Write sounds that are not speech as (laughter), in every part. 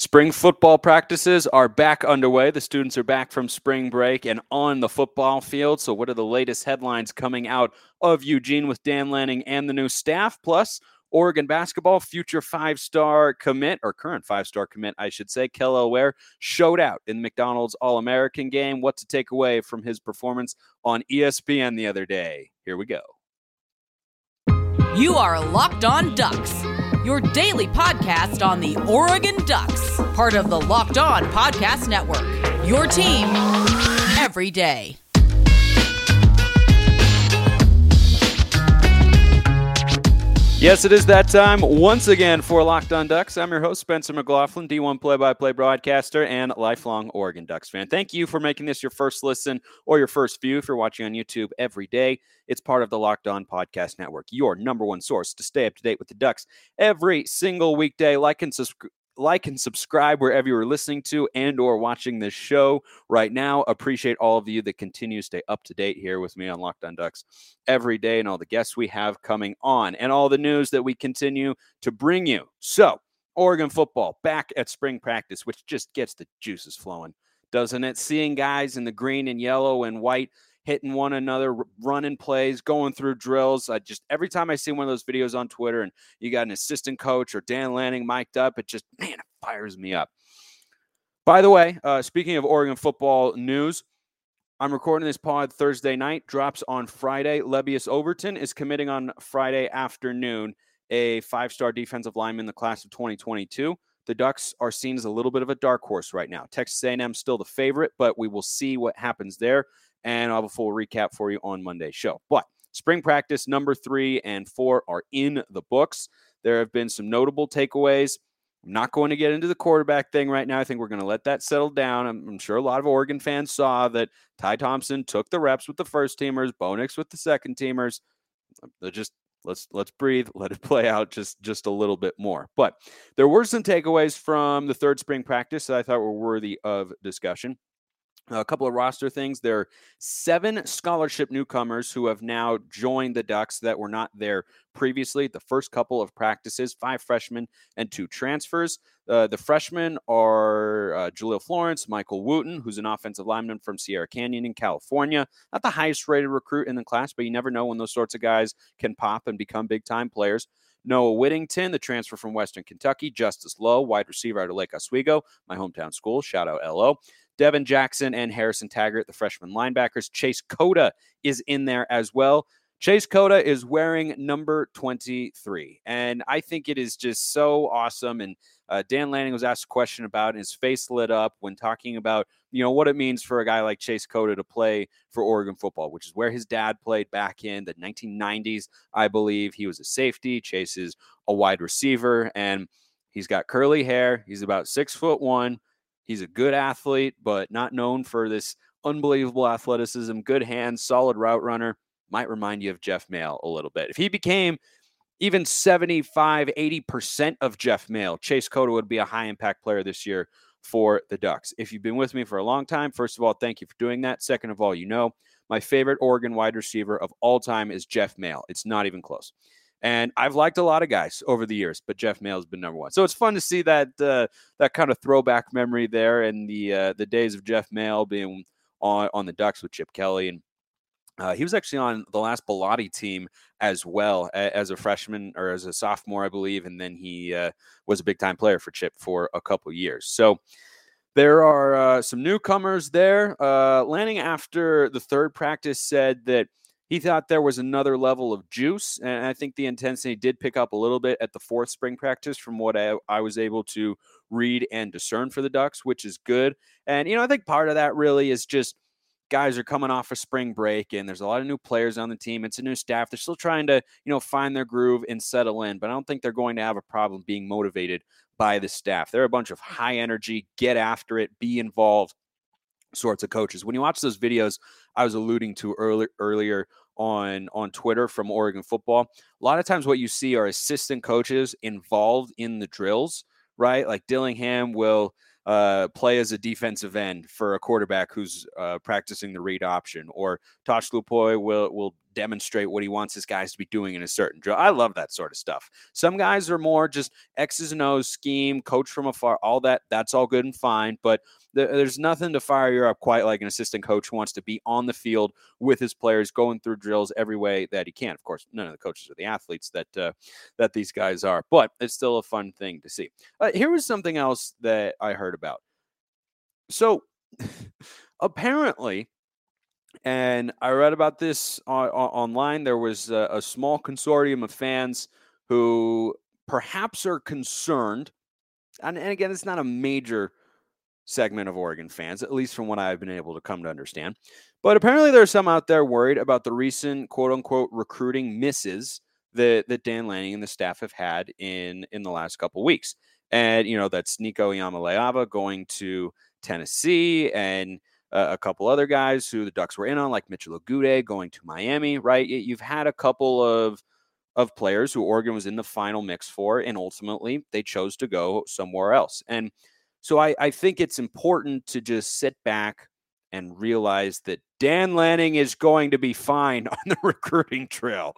Spring football practices are back underway. The students are back from spring break and on the football field. So, what are the latest headlines coming out of Eugene with Dan Lanning and the new staff? Plus, Oregon basketball future five star commit, or current five star commit, I should say, Kel'el Ware showed out in McDonald's All American game. What to take away from his performance on ESPN the other day? Here we go. You are Locked On Ducks your daily podcast on the Oregon Ducks, part of the Locked On Podcast Network. Your team every day. Yes, it is that time once again for Locked On Ducks. I'm your host, Spencer McLaughlin, D1 play by play broadcaster and lifelong Oregon Ducks fan. Thank you for making this your first listen or your first view if you're watching on YouTube every day. It's part of the Locked On Podcast Network, your number one source to stay up to date with the Ducks every single weekday. Like and subscribe like and subscribe wherever you're listening to and or watching this show right now. Appreciate all of you that continue to stay up to date here with me on locked on ducks every day and all the guests we have coming on and all the news that we continue to bring you. So oregon football back at spring practice which just gets the juices flowing doesn't it? Seeing guys in the green and yellow and white hitting one another, running plays, going through drills. I just every time I see one of those videos on Twitter and you got an assistant coach or Dan Lanning mic'd up, it just man, it fires me up. By the way, uh, speaking of Oregon football news, I'm recording this pod Thursday night, drops on Friday. Lebbeus Overton is committing on Friday afternoon, a five star defensive lineman in the class of 2022. The Ducks are seen as a little bit of a dark horse right now. Texas A&M still the favorite, but we will see what happens there and I'll have a full recap for you on Monday's show. But spring practice number three and four are in the books. There have been some notable takeaways. I'm not going to get into the quarterback thing right now. I think we're going to let that settle down. I'm, I'm, sure a lot of Oregon fans saw that Ty Thompson took the reps with the first teamers, Bo Nix with the second teamers. Um, they're just let's let's breathe, (laughs) let it play out just just a little bit more. But there were some takeaways from the third spring practice that I thought were worthy of discussion a couple of roster things. There are seven scholarship newcomers who have now joined the Ducks that were not there previously. The first couple of practices, five freshmen and two transfers. Uh, the freshmen are uh, Jahlil Florence, Michael Wooten, who's an offensive lineman from Sierra Canyon in California. Not the highest rated recruit in the class, but you never know when those sorts of guys can pop and become big time players. Noah Whittington, the transfer from Western Kentucky. Justice Lowe, wide receiver out of Lake Oswego, my hometown school. Shout out LO. Devon Jackson and Harrison Taggart, the freshman linebackers. Chase Cota is in there as well. Chase Cota is wearing number 23. And I think it is just so awesome. And uh, Dan Lanning was asked a question about, and his face lit up when talking about, you know, what it means for a guy like Chase Cota to play for Oregon football, which is where his dad played back in the 1990s, I believe. He was a safety. Chase is a wide receiver, and he's got curly hair. He's about six foot one. He's a good athlete, but not known for this unbelievable athleticism, good hands, solid route runner. Might remind you of Jeff Maehl a little bit. If he became even 75, 80% of Jeff Maehl, Chase Cota would be a high impact player this year for the Ducks. If you've been with me for a long time, first of all, thank you for doing that. Second of all, you know, my favorite Oregon wide receiver of all time is Jeff Maehl. It's not even close. And I've liked a lot of guys over the years, but Jeff Maehl's been number one. So it's fun to see that uh, that kind of throwback memory there, and the uh, the days of Jeff Maehl being on on the Ducks with Chip Kelly, and uh, he was actually on the last Bellotti team as well as a freshman or as a sophomore, I believe, and then he uh, was a big time player for Chip for a couple years. So. There are uh, some newcomers there. Uh, Lanning, after the third practice, said that he thought there was another level of juice. And I think the intensity did pick up a little bit at the fourth spring practice from what I, I, was able to read and discern for the Ducks, which is good. And, you know, I think part of that really is just guys are coming off a spring break and there's a lot of new players on the team. It's a new staff. They're still trying to, you know, find their groove and settle in, but I don't think they're going to have a problem being motivated by the staff. They're a bunch of high energy, get after it, be involved sorts of coaches. When you watch those videos I was alluding to earlier earlier on on Twitter from Oregon football, a lot of times what you see are assistant coaches involved in the drills, right? Like Dillingham will uh, play as a defensive end for a quarterback who's uh, practicing the read option, or Tosh Lupoi will will demonstrate what he wants his guys to be doing in a certain drill. I love that sort of stuff. Some guys are more just X's and O's scheme, coach from afar, all that. That's all good and fine. But there's nothing to fire you up quite like an assistant coach who wants to be on the field with his players, going through drills every way that he can. Of course, none of the coaches are the athletes that uh, that these guys are, but it's still a fun thing to see. Uh, here was something else that I heard about. So (laughs) apparently, and I read about this on, on, online. There was a, a small consortium of fans who perhaps are concerned, and, and again, it's not a major segment of Oregon fans, at least from what I've been able to come to understand. But apparently, there are some out there worried about the recent quote unquote recruiting misses that, that Dan Lanning and the staff have had in, in the last couple weeks. And, you know, that's Nico Iamaleava going to Tennessee and uh, a couple other guys who the Ducks were in on, like Mitchell Agude going to Miami, right? You've had a couple of of players who Oregon was in the final mix for, and ultimately they chose to go somewhere else. And so I, I think it's important to just sit back and realize that Dan Lanning is going to be fine (laughs) on the recruiting trail.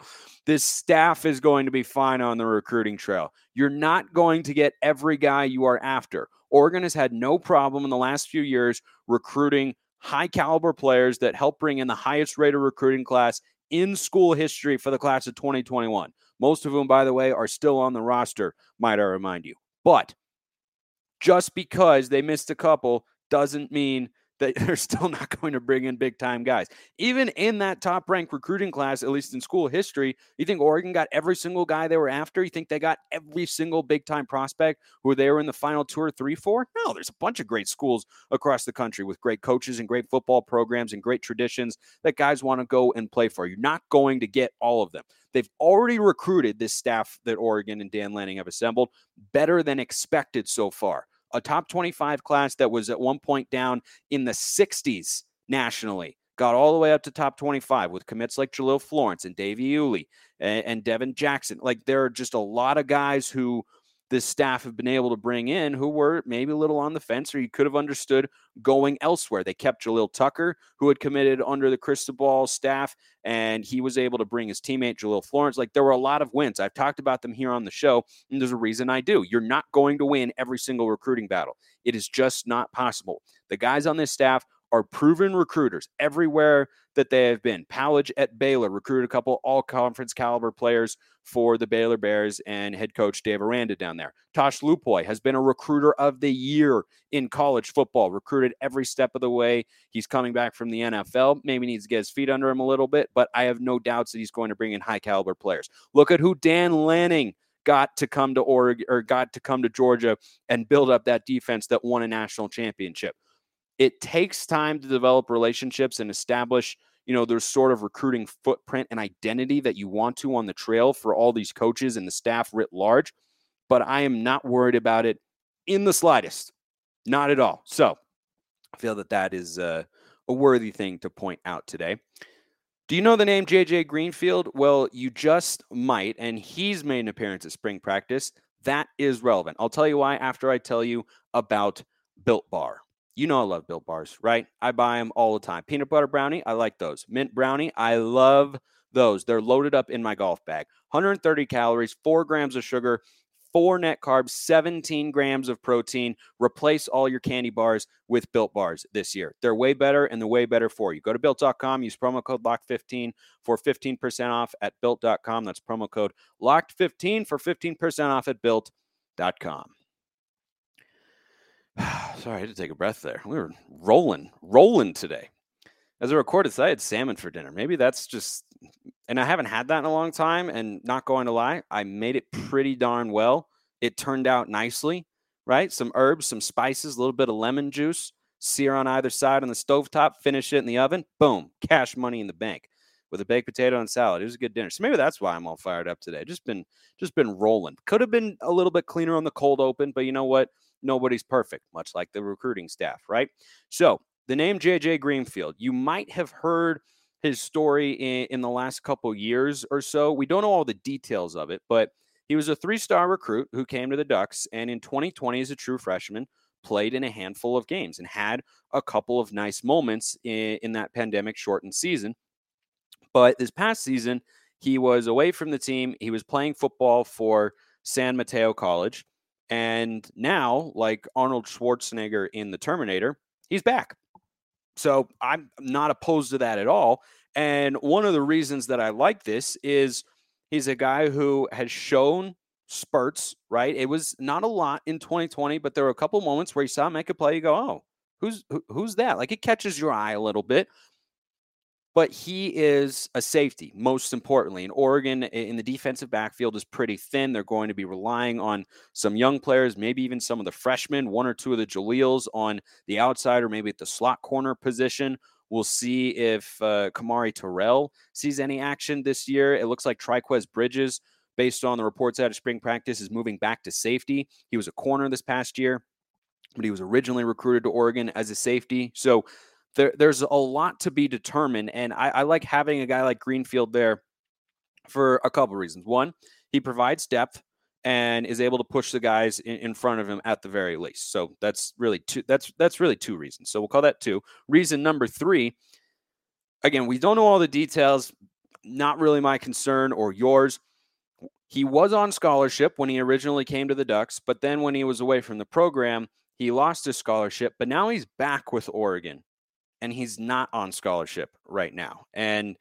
This staff is going to be fine on the recruiting trail. You're not going to get every guy you are after. Oregon has had no problem in the last few years recruiting high caliber players that help bring in the highest rate of recruiting class in school history for the class of 2021. Most of whom, by the way, are still on the roster, might I remind you. But just because they missed a couple doesn't mean that (laughs) they're still not going to bring in big time guys. Even in that top ranked recruiting class, at least in school history, you think Oregon got every single guy they were after? You think they got every single big time prospect who they were in the final two or three for? No, there's a bunch of great schools across the country with great coaches and great football programs and great traditions that guys want to go and play for. You're not going to get all of them. They've already recruited this staff that Oregon and Dan Lanning have assembled better than expected so far a top 25 class that was at one point down in the 60s nationally got all the way up to top 25 with commits like Jahlil Florence and Davey Iuli and, and Devon Jackson. Like there are just a lot of guys who this staff have been able to bring in who were maybe a little on the fence or you could have understood going elsewhere. They kept Jalil Tucker, who had committed under the Cristobal staff, and he was able to bring his teammate Jahlil Florence. Like there were a lot of wins. I've talked about them here on the show, and there's a reason I do. You're not going to win every single recruiting battle. It is just not possible. The guys on this staff are proven recruiters everywhere that they have been. Powledge at Baylor recruited a couple all conference caliber players for the Baylor Bears and head coach Dave Aranda down there. Tosh Lupoi has been a recruiter of the year in college football, recruited every step of the way. He's coming back from the NFL. Maybe needs to get his feet under him a little bit, but I have no doubts that he's going to bring in high caliber players. Look at who Dan Lanning got to come to Oregon or got to come to Georgia and build up that defense that won a national championship it takes time to develop relationships and establish you know there's sort of recruiting footprint and identity that you want to on the trail for all these coaches and the staff writ large but i am not worried about it in the slightest. Not at all. So i feel that that is uh, a worthy thing to point out today. Do you know the name jj greenfield? Well you just might and he's made an appearance at spring practice. That is relevant. I'll tell you why after i tell you about built bar you know I love Built Bars, right? I buy them all the time. Peanut butter brownie, I like those. Mint brownie, I love those. They're loaded up in my golf bag. 130 calories, four grams of sugar, four net carbs, 17 grams of protein. Replace all your candy bars with Built Bars this year. They're way better and they're way better for you. Go to built.com, use promo code LOCK15 for 15% off at built.com. That's promo code LOCKED15 for 15% off at built.com. (sighs) Sorry, I had to take a breath there. We were rolling, rolling today. As I recorded, I had salmon for dinner. Maybe that's just, and I haven't had that in a long time. And not going to lie, I made it pretty darn well. It turned out nicely, right? Some herbs, some spices, a little bit of lemon juice, sear on either side on the stove top. finish it in the oven. Boom, cash money in the bank with a baked potato and salad. It was a good dinner. So maybe that's why I'm all fired up today. Just been just been rolling. Could have been a little bit cleaner on the cold open, but you know what? Nobody's perfect, much like the recruiting staff, right? So the name JJ Greenfield, you might have heard his story in, in the last couple years or so. We don't know all the details of it, but he was a three star recruit who came to the Ducks and in 2020, as a true freshman, played in a handful of games and had a couple of nice moments in, in that pandemic shortened season. But this past season, he was away from the team. He was playing football for San Mateo College. And now, like Arnold Schwarzenegger in The Terminator, he's back. So I'm not opposed to that at all. And one of the reasons that I like this is he's a guy who has shown spurts, right? It was not a lot in 2020, but there were a couple moments where you saw him make a play. You go, oh, who's who's that? Like it catches your eye a little bit. But he is a safety, most importantly. And Oregon in the defensive backfield is pretty thin. They're going to be relying on some young players, maybe even some of the freshmen, one or two of the Jaleels on the outside or maybe at the slot corner position. We'll see if uh, Kamari Terrell sees any action this year. It looks like Trikweze Bridges based on the reports out of spring practice, is moving back to safety. He was a corner this past year, but he was originally recruited to Oregon as a safety. So there, there's a lot to be determined. And I, I like having a guy like Greenfield there for a couple reasons. One, he provides depth and is able to push the guys in, in, front of him at the very least. So that's really two that's that's really two reasons. So we'll call that two. Reason number 3, again, we don't know all the details, not really my concern or yours. He was on scholarship when he originally came to the Ducks, but then when he was away from the program, he lost his scholarship, but now he's back with Oregon and he's not on scholarship right now. And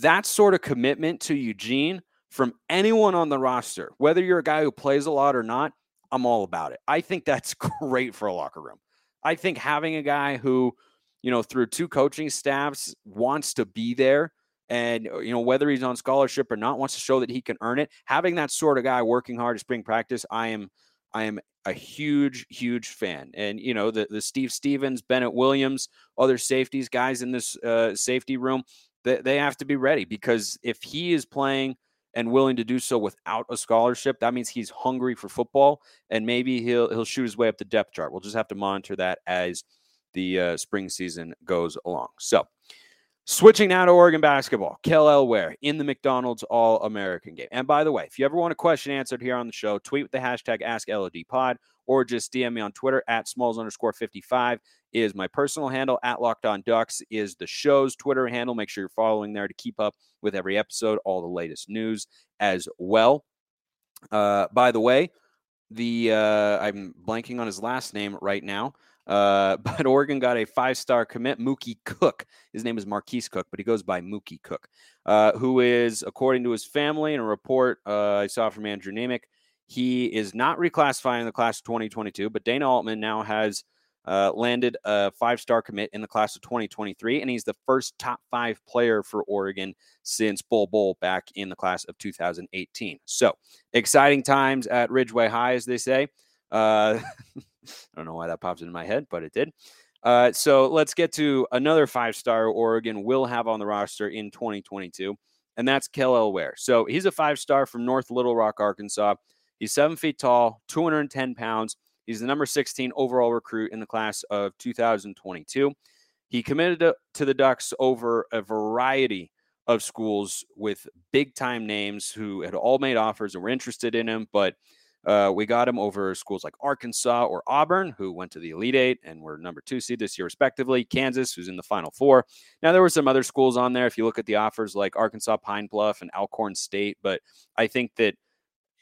that sort of commitment to Eugene from anyone on the roster, whether you're a guy who plays a lot or not, I'm all about it. I think that's (laughs) great for a locker room. I think having a guy who, you know, through two coaching staffs wants to be there and uh, you know whether he's on scholarship or not wants to show that he can earn it having that sort of guy working hard at spring practice i am i am a huge huge fan and you know the, the steve stephens bennett williams other safeties guys in this uh, safety room they, they have to be ready because if he is playing and willing to do so without a scholarship that means he's hungry for football and maybe he'll he'll shoot his way up the depth chart. We'll just have to monitor that as the uh, spring season goes along. So Switching now to Oregon basketball, Kel'el Ware in the McDonald's All American game. And by the way, if you ever want a question answered here on the show, tweet with the hashtag AskLODPod or just DM me on Twitter at smalls underscore 55 is my personal handle. At Locked On Ducks is the show's Twitter handle. Make sure you're following there to keep up with every episode, all the latest news as well. Uh, by the way, the uh, I'm blanking on his last name right now. Uh, (laughs) but Oregon got a five star commit, Mookie Cook. His name is Marquise Cook, but he goes by Mookie Cook, uh, who is, according to his family and a report uh, I saw from Andrew Nemec, he is not reclassifying the class of 2022, but Dana Altman now has uh, landed a five star commit in the class of 2023, and he's the first top five player for Oregon since Bol Bol back in the class of 2018. So exciting times at Ridgeway High, as they say. (laughs) I don't know why that pops into my head, but it did. Uh, so let's get to another five star Oregon will have on the roster in 2022, and that's Kel'el Ware. So he's a five star from North Little Rock, Arkansas. He's seven feet tall, 210 pounds. He's the number 16 overall recruit in the class of 2022. He committed to, to the Ducks over a variety of schools with big time names who had all made offers and were interested in him, but uh, we got him over schools like Arkansas or Auburn, who went to the Elite Eight and were number two seed this year, respectively. Kansas, who's in the Final Four. Now, there were some other schools on there if you look at the offers like Arkansas, Pine Bluff, and Alcorn State, but I think that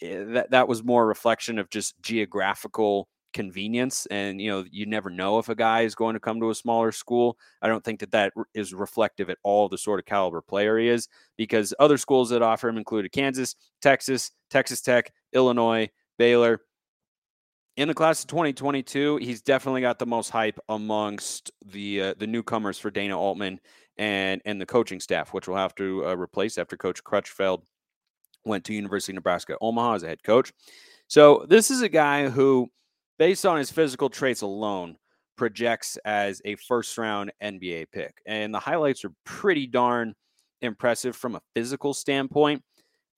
eh, that, that was more a reflection of just geographical convenience and you know you never know if a guy is going to come to a smaller school i don't think that that is reflective at all of the sort of caliber player he is because other schools that offer him included kansas texas texas tech illinois Baylor. In the class of 2022, he's definitely got the most hype amongst the uh, the newcomers for Dana Altman and and the coaching staff, which will have to uh, replace after Coach Crutchfield went to University of Nebraska Omaha as a head coach. So this is a guy who, based on his physical traits alone, projects as a first round NBA pick, and the highlights are pretty darn impressive from a physical standpoint.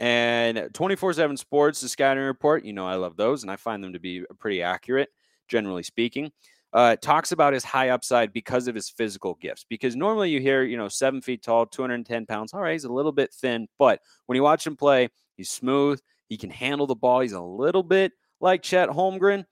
And 24 7 Sports, the scouting report, you know, I love those and I find them to be pretty accurate, generally speaking. Uh, talks about his high upside because of his physical gifts. Because normally you hear, you know, seven feet tall, 210 pounds. All right, he's a little bit thin, but when you watch him play, he's smooth. He can handle the ball. He's a little bit like Chet Holmgren.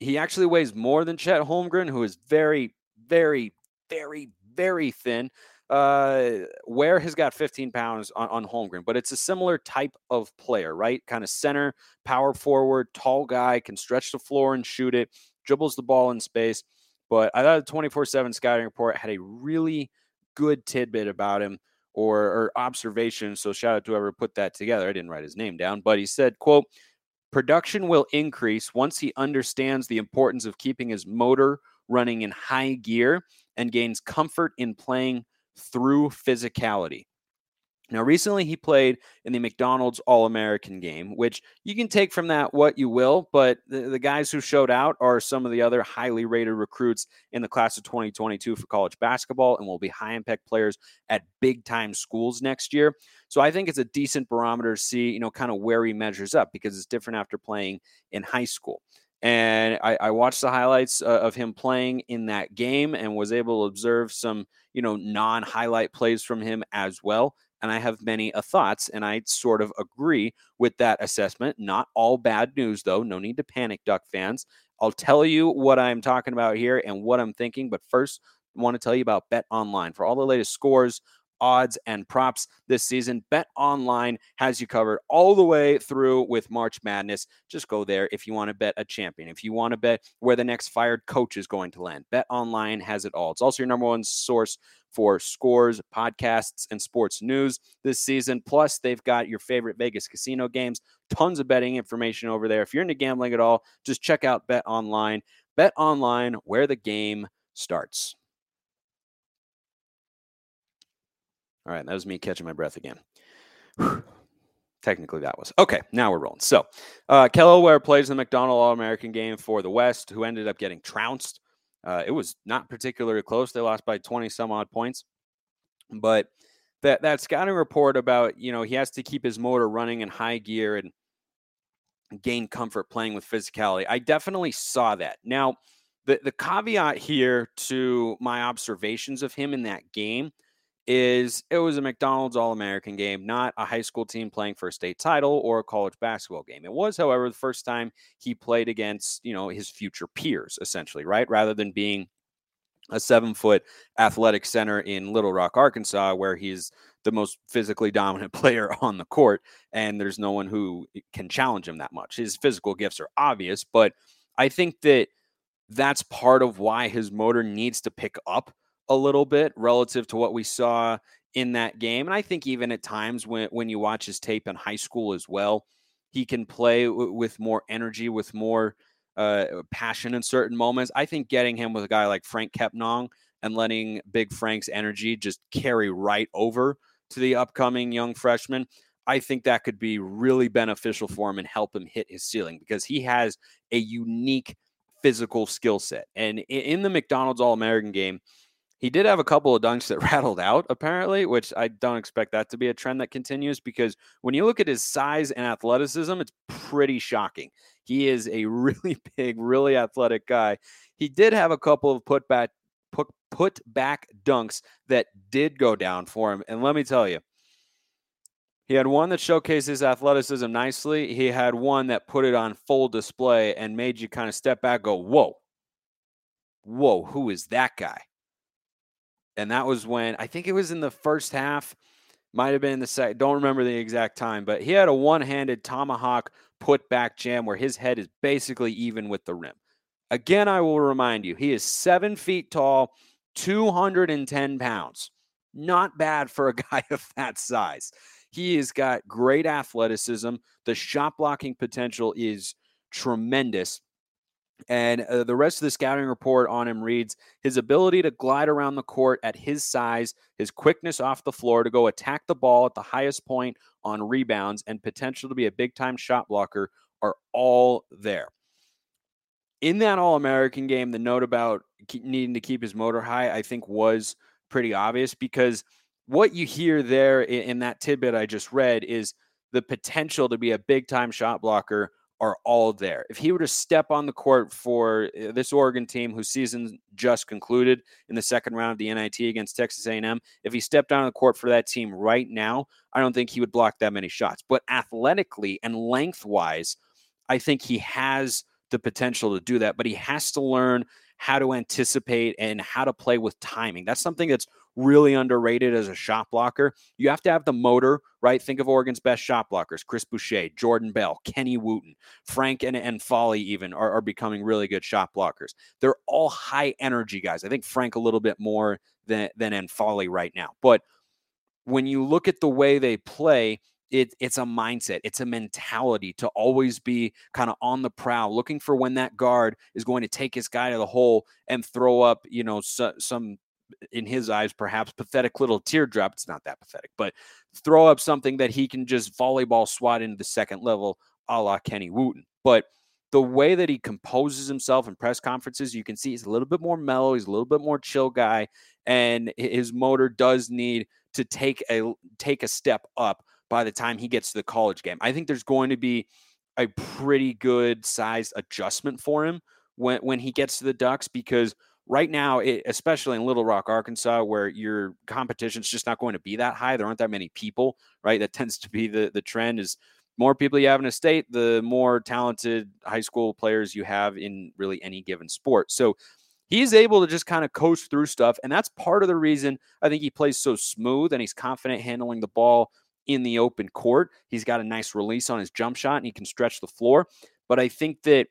He actually weighs more than Chet Holmgren, who is very, very, very, very thin. Uh, Ware has got 15 pounds on, on Holmgren, but it's a similar type of player, right? Kind of center, power forward, tall guy, can stretch the floor and shoot it, dribbles the ball in space. But I thought the 24 7 scouting report had a really good tidbit about him or, or observation. So shout out to whoever put that together. I didn't write his name down, but he said, quote, production will increase once he understands the importance of keeping his motor running in high gear and gains comfort in playing through physicality. Now, recently he played in the McDonald's All American game, which you can take from that what you will, but the, the, guys who showed out are some of the other highly rated recruits in the class of 2022 for college basketball and will be high impact players at big time schools next year. So I think it's a decent barometer to see, you know, kind of where he measures up because it's different after playing in high school. And I, I watched the highlights uh, of him playing in that game and was able to observe some, you know, non highlight plays from him as well. And I have many uh, thoughts, and I sort of agree with that assessment. Not all bad news, though. No need to panic, Duck fans. I'll tell you what I'm talking about here and what I'm thinking. But first, I want to tell you about Bet Online for all the latest scores, odds, and props this season. Bet Online has you covered all the way through with March Madness. Just go there if you want to bet a champion, if you want to bet where the next fired coach is going to land. Bet Online has it all. It's also your number one source for scores, podcasts, and sports news this season. Plus, they've got your favorite Vegas casino games, tons of betting information over there. If you're into gambling at all, just check out Bet Online. Bet Online, where the game starts. All right, that was me catching my breath again. (sighs) Technically, that was okay. Now we're rolling. So, uh, Ware plays the McDonald All American game for the West, who ended up getting trounced. Uh, it was not particularly close. They lost by 20 some odd points. But that, that scouting report about, you know, he has to keep his motor running in high gear and gain comfort playing with physicality. I definitely saw that. Now, the, the caveat here to my observations of him in that game is it was a McDonald's All American game, not a high school team playing for a state title or a college basketball game. It was, however, the first time he played against, you know, his future peers, essentially, right? Rather than being a seven foot athletic center in Little Rock, Arkansas, where he's the most physically dominant (laughs) player on the court, and there's no one who can challenge him that much. His physical gifts are obvious, but I think that that's part of why his motor needs to pick up a little bit relative to what we saw in that game. And I think even at times when when you watch his tape in high school as well, he can play w- with more energy, with more uh, passion in certain moments. I think getting him with a guy like Franck Kepnang and letting Big Frank's energy just carry right over to the upcoming young freshman, I think that could be really beneficial for him and help him hit his ceiling because he has a unique physical skill set. And in the McDonald's All American game, he did have a couple of dunks that (laughs) rattled out, apparently, which I don't expect that to be a trend that continues because when you look at his size and athleticism, it's pretty shocking. He is a (laughs) really big, really athletic guy. He did have a couple of put back put, put back dunks that did go down for him. And let me tell you, he had one that showcased his athleticism nicely. He had one that put it on full display and made you kind of step back, go, whoa, whoa, who is that guy? And that was when I think it was in the first half, might have been in the second. Don't remember the exact time, but he had a one-handed tomahawk put back jam where his head is basically even with the rim. Again, I will remind you, he is seven feet tall, 210 pounds. Not bad for a (laughs) guy of that size. He has got great athleticism. The shot blocking potential is tremendous. And uh, the rest of the scouting report on him reads his ability to glide around the court at his size, his quickness off the floor to go attack the ball at the highest point on rebounds, and potential to be a big time shot blocker are all there. In that All American game, the note about needing to keep his motor high, I think, was pretty obvious because what you hear there in, in that tidbit I just read is the potential to be a big time shot blocker are all there. If he were to step on the court for uh, this Oregon team whose season just concluded in the second round of the NIT against Texas A&M, if he stepped on the court for that team right now, I don't think he would block that many shots. But athletically and lengthwise, I think he has the potential to do that, but he has to learn how to anticipate and how to play with timing. That's something that's really underrated as a shot blocker. You have to have the motor, right? Think of Oregon's best shot blockers Chris Boucher, Jordan Bell, Kenny Wooten, Frank and, N'Faly, even are, are becoming really good shot blockers. They're all high energy guys. I think Frank a little bit more than, than N'Faly right now. But when you look at the way they play, it, it's a mindset, it's a mentality to always be kind of on the prowl, looking for when that guard is going to take his guy to the hole and throw up, you know, so, some in his eyes, perhaps pathetic little teardrop. It's not that pathetic, but throw up something that he can just volleyball swat into the second level, a la Kenny Wooten. But the way that he composes himself in press conferences, you can see he's a little bit more mellow. He's a little bit more chill guy, and his motor does need to take a take a step up by the time he gets to the college game. I think there's going to be a pretty good sized adjustment for him when when he gets to the Ducks because right now, it, especially in Little Rock, Arkansas, where your competition is just not going to be that high, there aren't that many people, right? That (laughs) tends to be the the trend is more people you have in a state, the more talented high school players you have in really any given sport. So he's able to just kind of coast through stuff. And that's part of the reason I think he plays so smooth and he's confident handling the ball in the open court. He's got a nice release on his jump shot and he can stretch the floor. But I think that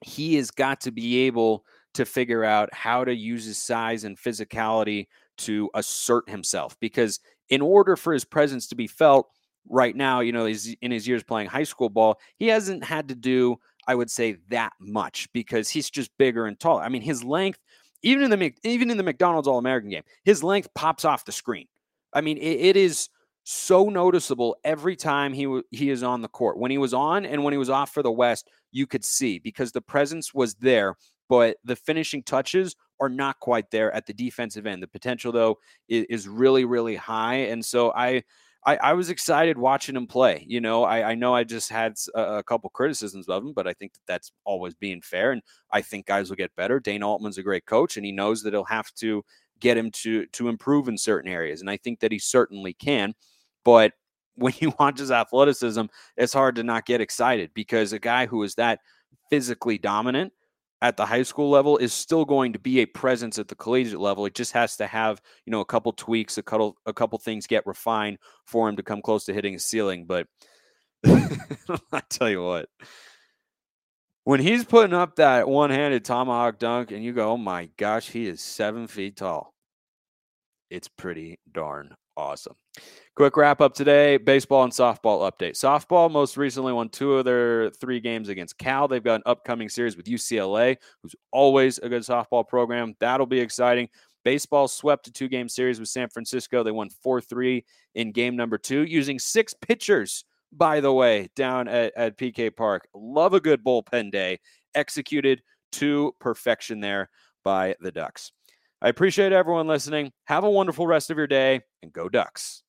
he has got to be able to figure out how to use his size and physicality to assert himself. Because in order for his presence to be felt right now, you know, he's in his years playing high school ball, he hasn't had to do, I would say, that much because he's just bigger and taller. I mean, his length, even in the even in the McDonald's All American game, his length pops off the screen. I mean, it, it is so noticeable every time he he is on the court. When he was on and when he was off for the West, you could see because the presence was there but the finishing touches are not quite there at the defensive end. The potential, though, is, is really, really high. And so I, I, I, was excited watching him play. You know, I, I know I just had a, a, couple criticisms of him, but I think that that's always being fair. And I think guys will get better. Dana Altman's a great coach, and he knows that he'll have to get him to to improve in certain areas. And I think that he certainly can. But (laughs) when you watch his athleticism, it's hard to not get excited because a guy who is that physically dominant – at the high school level is still going to be a presence at the collegiate level. It just has to have, you know, a couple tweaks, a couple a couple things get refined for him to come close to hitting a ceiling. But (laughs) I tell you what, when he's putting up that one-handed tomahawk dunk, and you go, "Oh my gosh, he is seven feet tall," it's pretty darn awesome. Quick wrap up today baseball and softball update. Softball most recently won two of their three games against Cal. They've got an upcoming series with UCLA, who's always a good softball program. That'll be exciting. Baseball swept a two game series with San Francisco. They won 4 3 in game number two using six pitchers, by the way, down at, at PK Park. Love a good bullpen day. Executed to perfection there by the Ducks. I appreciate everyone listening. Have a wonderful rest of your day and go Ducks.